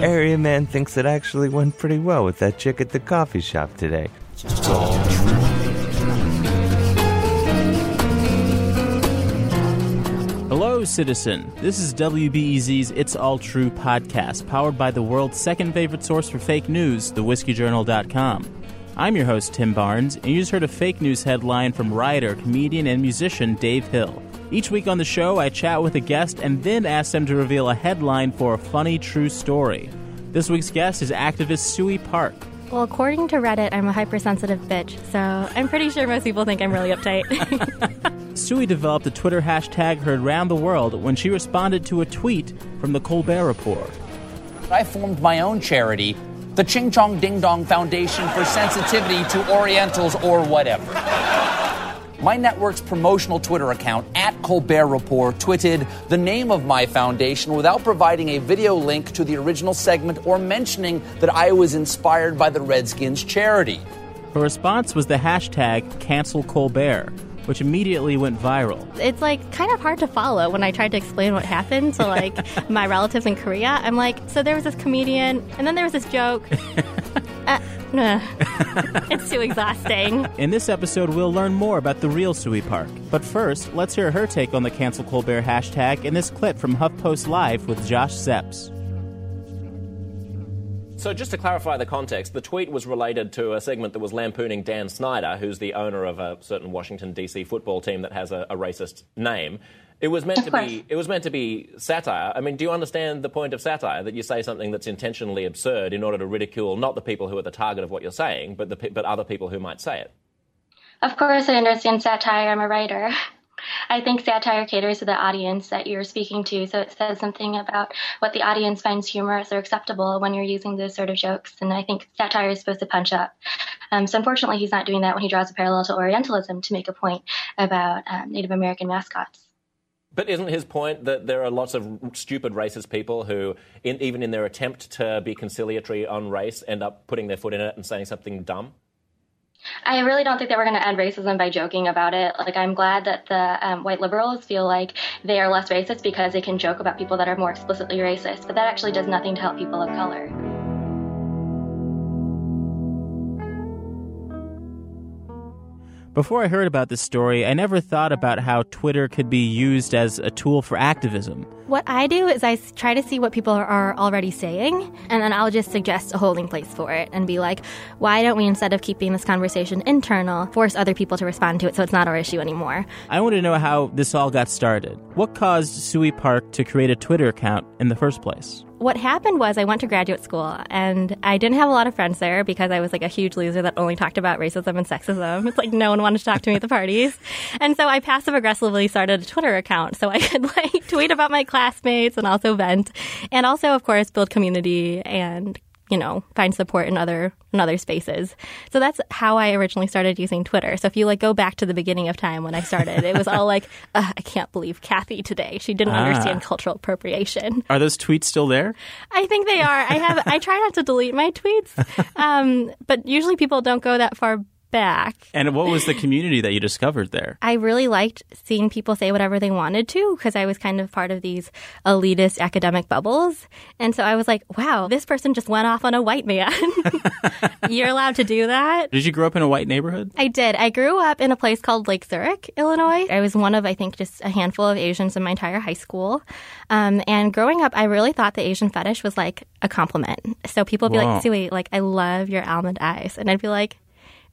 area man thinks it actually went pretty well with that chick at the coffee shop today. Hello, citizen. This is WBEZ's It's All True podcast, powered by the world's second favorite source for fake news, thewhiskeyjournal.com. I'm your host, Tim Barnes, and you just heard a fake news headline from writer, comedian, and musician Dave Hill. Each week on the show, I chat with a guest and then ask them to reveal a headline for a funny true story. This week's guest is activist Suey Park. Well, according to Reddit, I'm a hypersensitive bitch, so I'm pretty sure most people think I'm really uptight. Suey developed a Twitter hashtag heard around the world when she responded to a tweet from the Colbert Report. I formed my own charity, the Ching Chong Ding Dong Foundation for Sensitivity to Orientals or whatever. My network's promotional Twitter account, at Colbert Report, tweeted the name of my foundation without providing a video link to the original segment or mentioning that I was inspired by the Redskins charity. Her response was the hashtag cancel Colbert, which immediately went viral. it's like kind of hard to follow when I tried to explain what happened to like my relatives in Korea. I'm like, so there was this comedian, and then there was this joke. nah. it's too exhausting. In this episode, we'll learn more about the real Suey Park. But first, let's hear her take on the cancel Colbert hashtag in this clip from HuffPost Live with Josh Zepps. So, just to clarify the context, the tweet was related to a segment that was lampooning Dan Snyder, who's the owner of a certain Washington D.C. football team that has a, a racist name. It was meant to be. It was meant to be satire. I mean, do you understand the point of satire? That you say something that's intentionally absurd in order to ridicule not the people who are the target of what you're saying, but the but other people who might say it. Of course, I understand satire. I'm a writer. I think satire caters to the audience that you're speaking to, so it says something about what the audience finds humorous or acceptable when you're using those sort of jokes. And I think satire is supposed to punch up. Um, so unfortunately, he's not doing that when he draws a parallel to Orientalism to make a point about um, Native American mascots. But isn't his point that there are lots of stupid racist people who, in, even in their attempt to be conciliatory on race, end up putting their foot in it and saying something dumb? I really don't think that we're going to end racism by joking about it. Like, I'm glad that the um, white liberals feel like they are less racist because they can joke about people that are more explicitly racist, but that actually does nothing to help people of color. Before I heard about this story, I never thought about how Twitter could be used as a tool for activism. What I do is I try to see what people are already saying, and then I'll just suggest a holding place for it and be like, why don't we, instead of keeping this conversation internal, force other people to respond to it so it's not our issue anymore? I want to know how this all got started. What caused Suey Park to create a Twitter account in the first place? What happened was I went to graduate school and I didn't have a lot of friends there because I was like a huge loser that only talked about racism and sexism. It's like no one wanted to talk to me at the parties. And so I passive aggressively started a Twitter account so I could like tweet about my classmates and also vent and also of course build community and you know, find support in other in other spaces. So that's how I originally started using Twitter. So if you like go back to the beginning of time when I started, it was all like, "Ugh, I can't believe Kathy today. She didn't Ah. understand cultural appropriation. Are those tweets still there? I think they are. I have. I try not to delete my tweets, um, but usually people don't go that far back. And what was the community that you discovered there? I really liked seeing people say whatever they wanted to because I was kind of part of these elitist academic bubbles. And so I was like, wow, this person just went off on a white man. You're allowed to do that? Did you grow up in a white neighborhood? I did. I grew up in a place called Lake Zurich, Illinois. I was one of, I think, just a handful of Asians in my entire high school. Um, and growing up, I really thought the Asian fetish was like a compliment. So people would be Wow. like, Suey, like, I love your almond eyes. And I'd be like,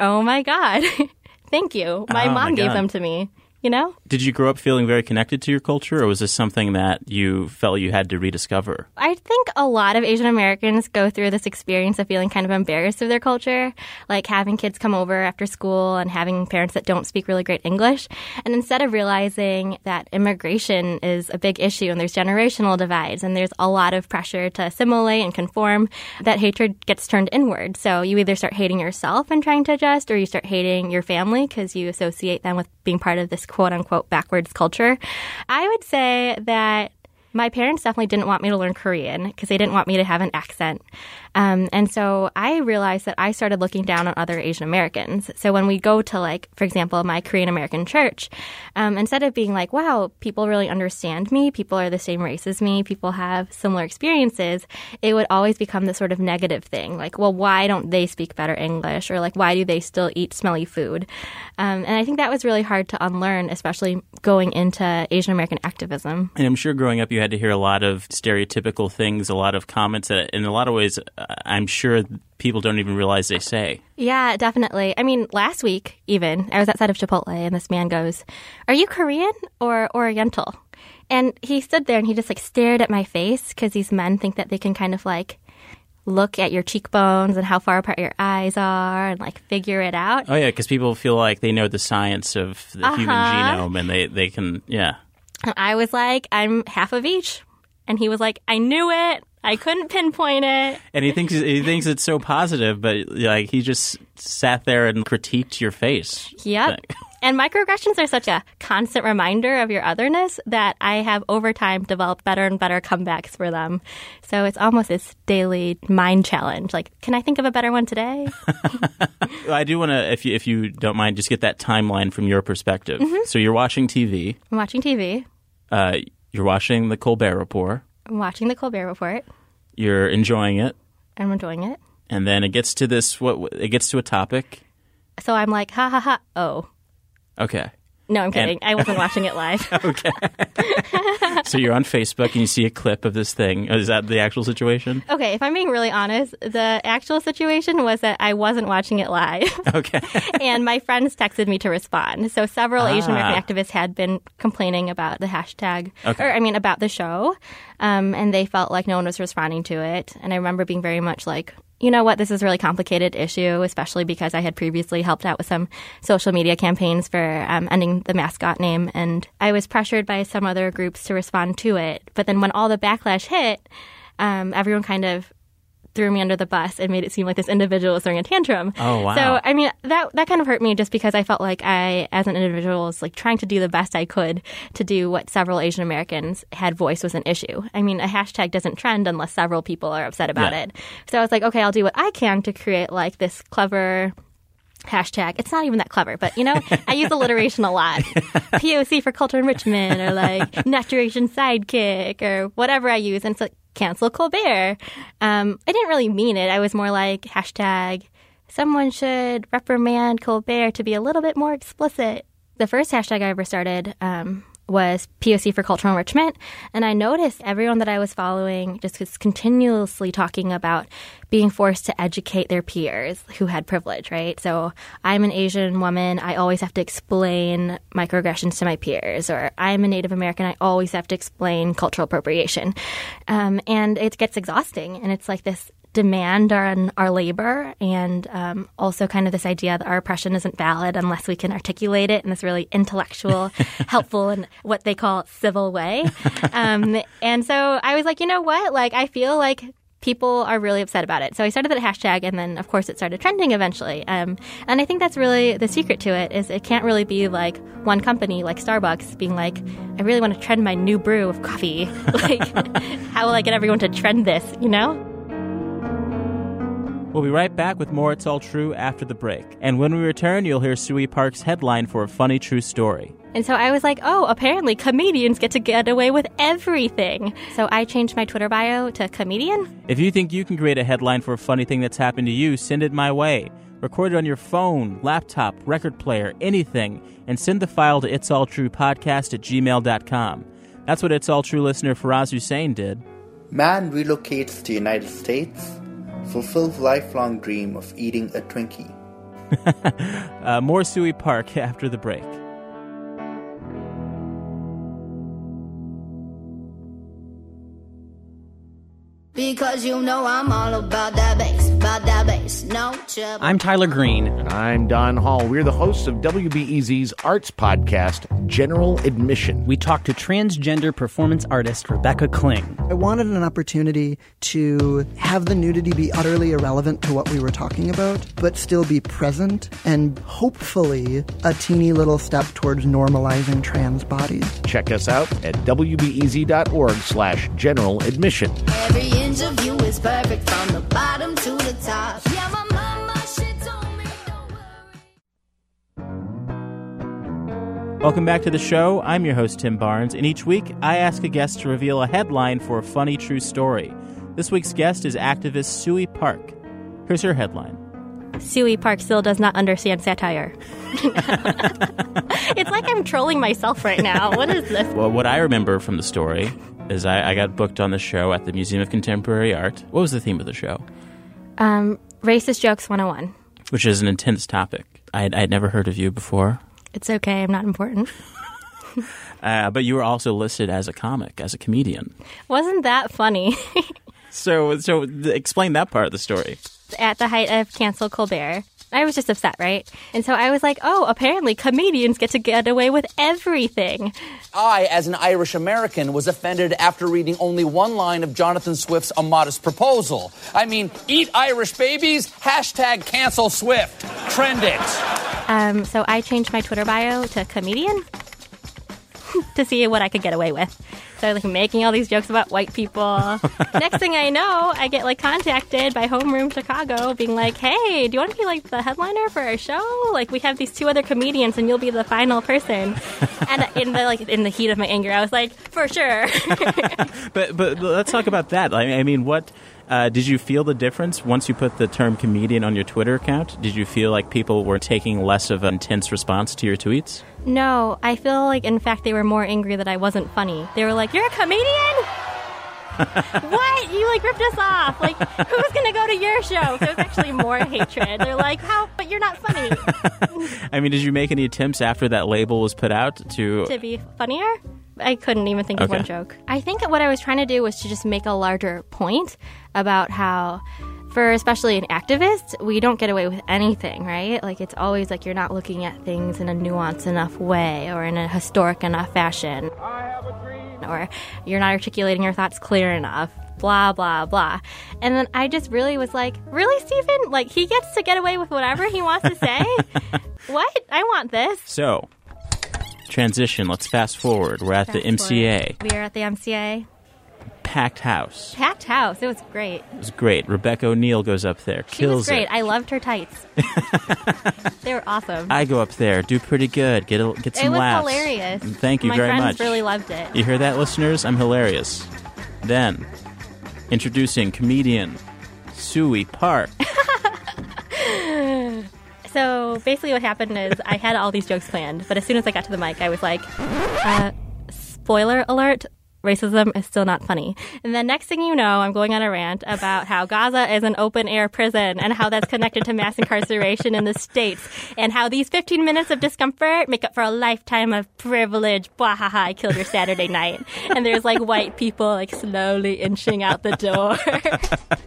oh my God, thank you. My Oh, my mom gave God. them to me, you know? Did you grow up feeling very connected to your culture, or was this something that you felt you had to rediscover? I think a lot of Asian Americans go through this experience of feeling kind of embarrassed of their culture, like having kids come over after school and having parents that don't speak really great English. And instead of realizing that immigration is a big issue and there's generational divides and there's a lot of pressure to assimilate and conform, that hatred gets turned inward. So you either start hating yourself and trying to adjust, or you start hating your family because you associate them with being part of this quote unquote backwards culture. I would say that my parents definitely didn't want me to learn Korean because they didn't want me to have an accent. Um, and so I realized that I started looking down on other Asian Americans. So when we go to, like, for example, my Korean American church, um, instead of being like, wow, people really understand me, people are the same race as me, people have similar experiences, it would always become this sort of negative thing. Like, well, why don't they speak better English? Or like, why do they still eat smelly food? Um, and I think that was really hard to unlearn, especially going into Asian American activism. And I'm sure growing up, you had to hear a lot of stereotypical things, a lot of comments that, in a lot of ways, uh, I'm sure people don't even realize they say. Yeah, definitely. I mean, last week, even, I was outside of Chipotle and this man goes, Are you Korean or Oriental? And he stood there and he just like stared at my face because these men think that they can kind of like look at your cheekbones and how far apart your eyes are and like figure it out. Oh yeah, because people feel like they know the science of the uh-huh. human genome and they they can yeah. And I was like, I'm half of each, and he was like, I knew it. I couldn't pinpoint it. And he thinks he thinks it's so positive, but like he just sat there and critiqued your face. Yep. And microaggressions are such a constant reminder of your otherness that I have over time developed better and better comebacks for them. So it's almost this daily mind challenge. Like, can I think of a better one today? I do want to, if you, if you don't mind, just get that timeline from your perspective. Mm-hmm. So you're watching TV. I'm watching TV. Uh, you're watching the Colbert Report. I'm watching the Colbert Report. You're enjoying it. I'm enjoying it. And then it gets to this, what, it gets to a topic. So I'm like, ha ha ha, oh. Okay. No, I'm kidding. And- I wasn't watching it live. okay. so you're on Facebook and you see a clip of this thing. Is that the actual situation? Okay, if I'm being really honest, the actual situation was that I wasn't watching it live. Okay. and my friends texted me to respond. So several ah. Asian American activists had been complaining about the hashtag, okay. or I mean, about the show. Um, and they felt like no one was responding to it. And I remember being very much like, you know what, this is a really complicated issue, especially because I had previously helped out with some social media campaigns for um, ending the mascot name. And I was pressured by some other groups to respond to it. But then when all the backlash hit, um, everyone kind of threw me under the bus and made it seem like this individual was throwing a tantrum. Oh wow! So I mean that that kind of hurt me just because I felt like I, as an individual, was like trying to do the best I could to do what several Asian Americans had voiced was an issue. I mean, a hashtag doesn't trend unless several people are upset about yeah. it. So I was like, okay, I'll do what I can to create like this clever hashtag. It's not even that clever, but you know, I use alliteration a lot. POC for culture enrichment or like next generation sidekick or whatever I use. And it's like, cancel Colbert. Um, I didn't really mean it. I was more like hashtag someone should reprimand Colbert to be a little bit more explicit. The first hashtag I ever started um, was POC for cultural enrichment. And I noticed everyone that I was following just was continuously talking about being forced to educate their peers who had privilege, right? So I'm an Asian woman. I always have to explain microaggressions to my peers. Or I'm a Native American. I always have to explain cultural appropriation. Um, and it gets exhausting. And it's like this demand on our labor and um, also kind of this idea that our oppression isn't valid unless we can articulate it in this really intellectual, helpful, and what they call civil way. Um, and so I was like, you know what? Like, I feel like people are really upset about it. So I started that hashtag, and then of course it started trending eventually. Um, and I think that's really the secret to it is it can't really be like one company like Starbucks being like, I really want to trend my new brew of coffee. like, how will I get everyone to trend this? You know? We'll be right back with more It's All True after the break. And when we return, you'll hear Sue Park's headline for a funny true story. And so I was like, oh, apparently comedians get to get away with everything. So I changed my Twitter bio to comedian. If you think you can create a headline for a funny thing that's happened to you, send it my way. Record it on your phone, laptop, record player, anything, and send the file to It's All True Podcast at gmail.com. That's what It's All True listener Faraz Hussein did. Man relocates to United States fulfills lifelong dream of eating a Twinkie. uh, more Sue Park after the break. Because you know I'm all about that bass, about that bass, no trouble. I'm Tyler Green. And I'm Don Hall. We're the hosts of WBEZ's arts podcast, general admission. We talked to transgender performance artist Rebecca Kling. I wanted an opportunity to have the nudity be utterly irrelevant to what we were talking about, but still be present and hopefully a teeny little step towards normalizing trans bodies. Check us out at wbez.org slash general admission. Every inch of you is perfect from the bottom to the top. Yeah, my mama, me Welcome back to the show. I'm your host, Tim Barnes, and each week I ask a guest to reveal a headline for a funny true story. This week's guest is activist Suey Park. Here's her headline. Suey Park still does not understand satire. it's like I'm trolling myself right now. What is this? Well, what I remember from the story is I, I got booked on the show at the Museum of Contemporary Art. What was the theme of the show? Um, racist jokes 101. Which is an intense topic. I had, I had never heard of you before. It's okay, I'm not important. Uh, but you were also listed as a comic, as a comedian. Wasn't that funny? So, so explain that part of the story. At the height of cancel Colbert, I was just upset, right? And so I was like, oh, apparently comedians get to get away with everything. I, as an Irish American, was offended after reading only one line of Jonathan Swift's A Modest Proposal. I mean, eat Irish babies, hashtag cancel Swift. Trend it. Um, so I changed my Twitter bio to comedian to see what I could get away with. So I was like making all these jokes about white people. Next thing I know, I get like contacted by Homeroom Chicago being like, hey, do you want to be like the headliner for our show? Like we have these two other comedians and you'll be the final person. and in the like in the heat of my anger, I was like, for sure. But but let's talk about that. I I mean, what uh, did you feel the difference once you put the term comedian on your Twitter account? Did you feel like people were taking less of an intense response to your tweets? no, I feel like in fact they were more angry that I wasn't funny. They were like, You're a comedian? what? You like ripped us off. Like, who's gonna go to your show? So it's actually more hatred. They're like, How but you're not funny. I mean, did you make any attempts after that label was put out to? to be funnier? I couldn't even think of Okay. one joke. I think what I was trying to do was to just make a larger point about how, for especially an activist, we don't get away with anything, right? Like it's always like you're not looking at things in a nuanced enough way or in a historic enough fashion. Or you're not articulating your thoughts clear enough. Blah blah blah, and then I just really was like, "Really, Stephen? Like he gets to get away with whatever he wants to say? what? I want this." So, transition. Let's fast forward. We're at the MCA, forward. We are at the MCA. packed house. Packed house. It was great. It was great. Rebecca O'Neill goes up there, She kills was great. it. I loved her tights. they were awesome. I go up there, do pretty good, get a, get some it was laughs. hilarious. Thank you My very friends much. really loved it. You hear that, listeners? I'm hilarious. Then, introducing comedian Suey Park. So basically, what happened is I had all these jokes planned, but as soon as I got to the mic, I was like, uh, "Spoiler alert." Racism is still not funny. And then next thing you know, I'm going on a rant about how Gaza is an open air prison and how that's connected to mass incarceration in the States and how these 15 minutes of discomfort make up for a lifetime of privilege. Blah, I killed your Saturday night. And there's like white people like slowly inching out the door.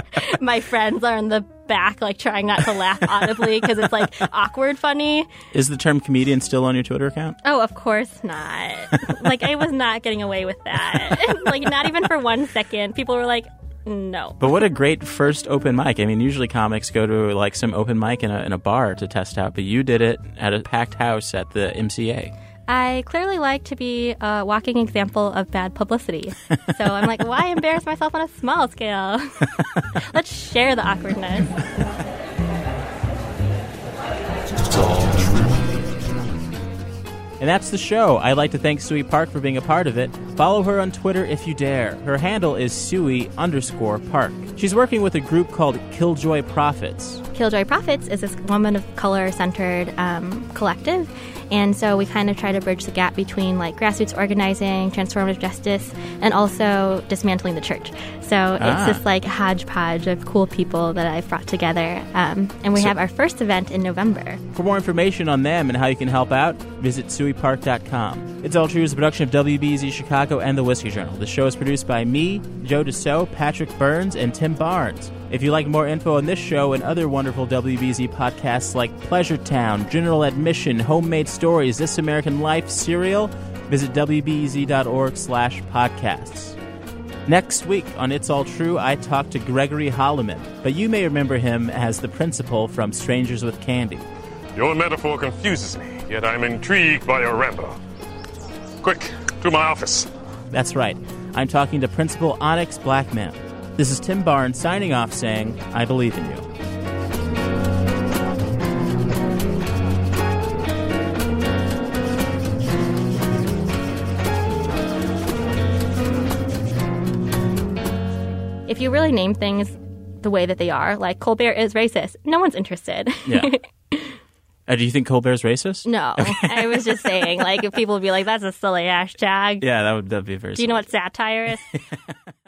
My friends are in the back, like trying not to laugh audibly because it's like awkward funny. Is the term comedian still on your Twitter account? Oh, of course not. like I was not getting away with that. like not even for one second. People were like, no. But what a great first open mic. I mean, usually comics go to like some open mic in a, in a bar to test out, but you did it at a packed house at the MCA. I clearly like to be a walking example of bad publicity. So I'm like, why embarrass myself on a small scale? Let's share the awkwardness. And that's the show. I'd like to thank Suey Park for being a part of it. Follow her on Twitter if you dare. Her handle is Suey underscore Park. She's working with a group called Killjoy Prophets. Killjoy Prophets is this woman of color centered um, collective. And so we kind of try to bridge the gap between like grassroots organizing, transformative justice, and also dismantling the church. So Ah. it's this like hodgepodge of cool people that I've brought together. Um, and we So- have our first event in November. For more information on them and how you can help out, visit sueypark.com. It's All True is a production of WBEZ Chicago and The Whiskey Journal. The show is produced by me, Joe DeSoe, Patrick Burns, and Tim Barnes. If you like more info on this show and other wonderful WBEZ podcasts like Pleasure Town, General Admission, Homemade Stories, This American Life, Serial, visit wbez.org slash podcasts. Next week on It's All True, I talk to Gregory Hollimon, but you may remember him as the principal from Strangers with Candy. Your metaphor confuses me, yet I'm intrigued by your ramble. Quick, to my office. That's right. I'm talking to Principal Onyx Blackman. This is Tim Barnes signing off saying, I believe in you. If you really name things the way that they are, like Colbert is racist, no one's interested. Yeah. Uh, do you think Colbert's racist? no, I was just saying, like, if people would be like, "That's a silly hashtag." Yeah, that would that'd be very. Do you know what satire is?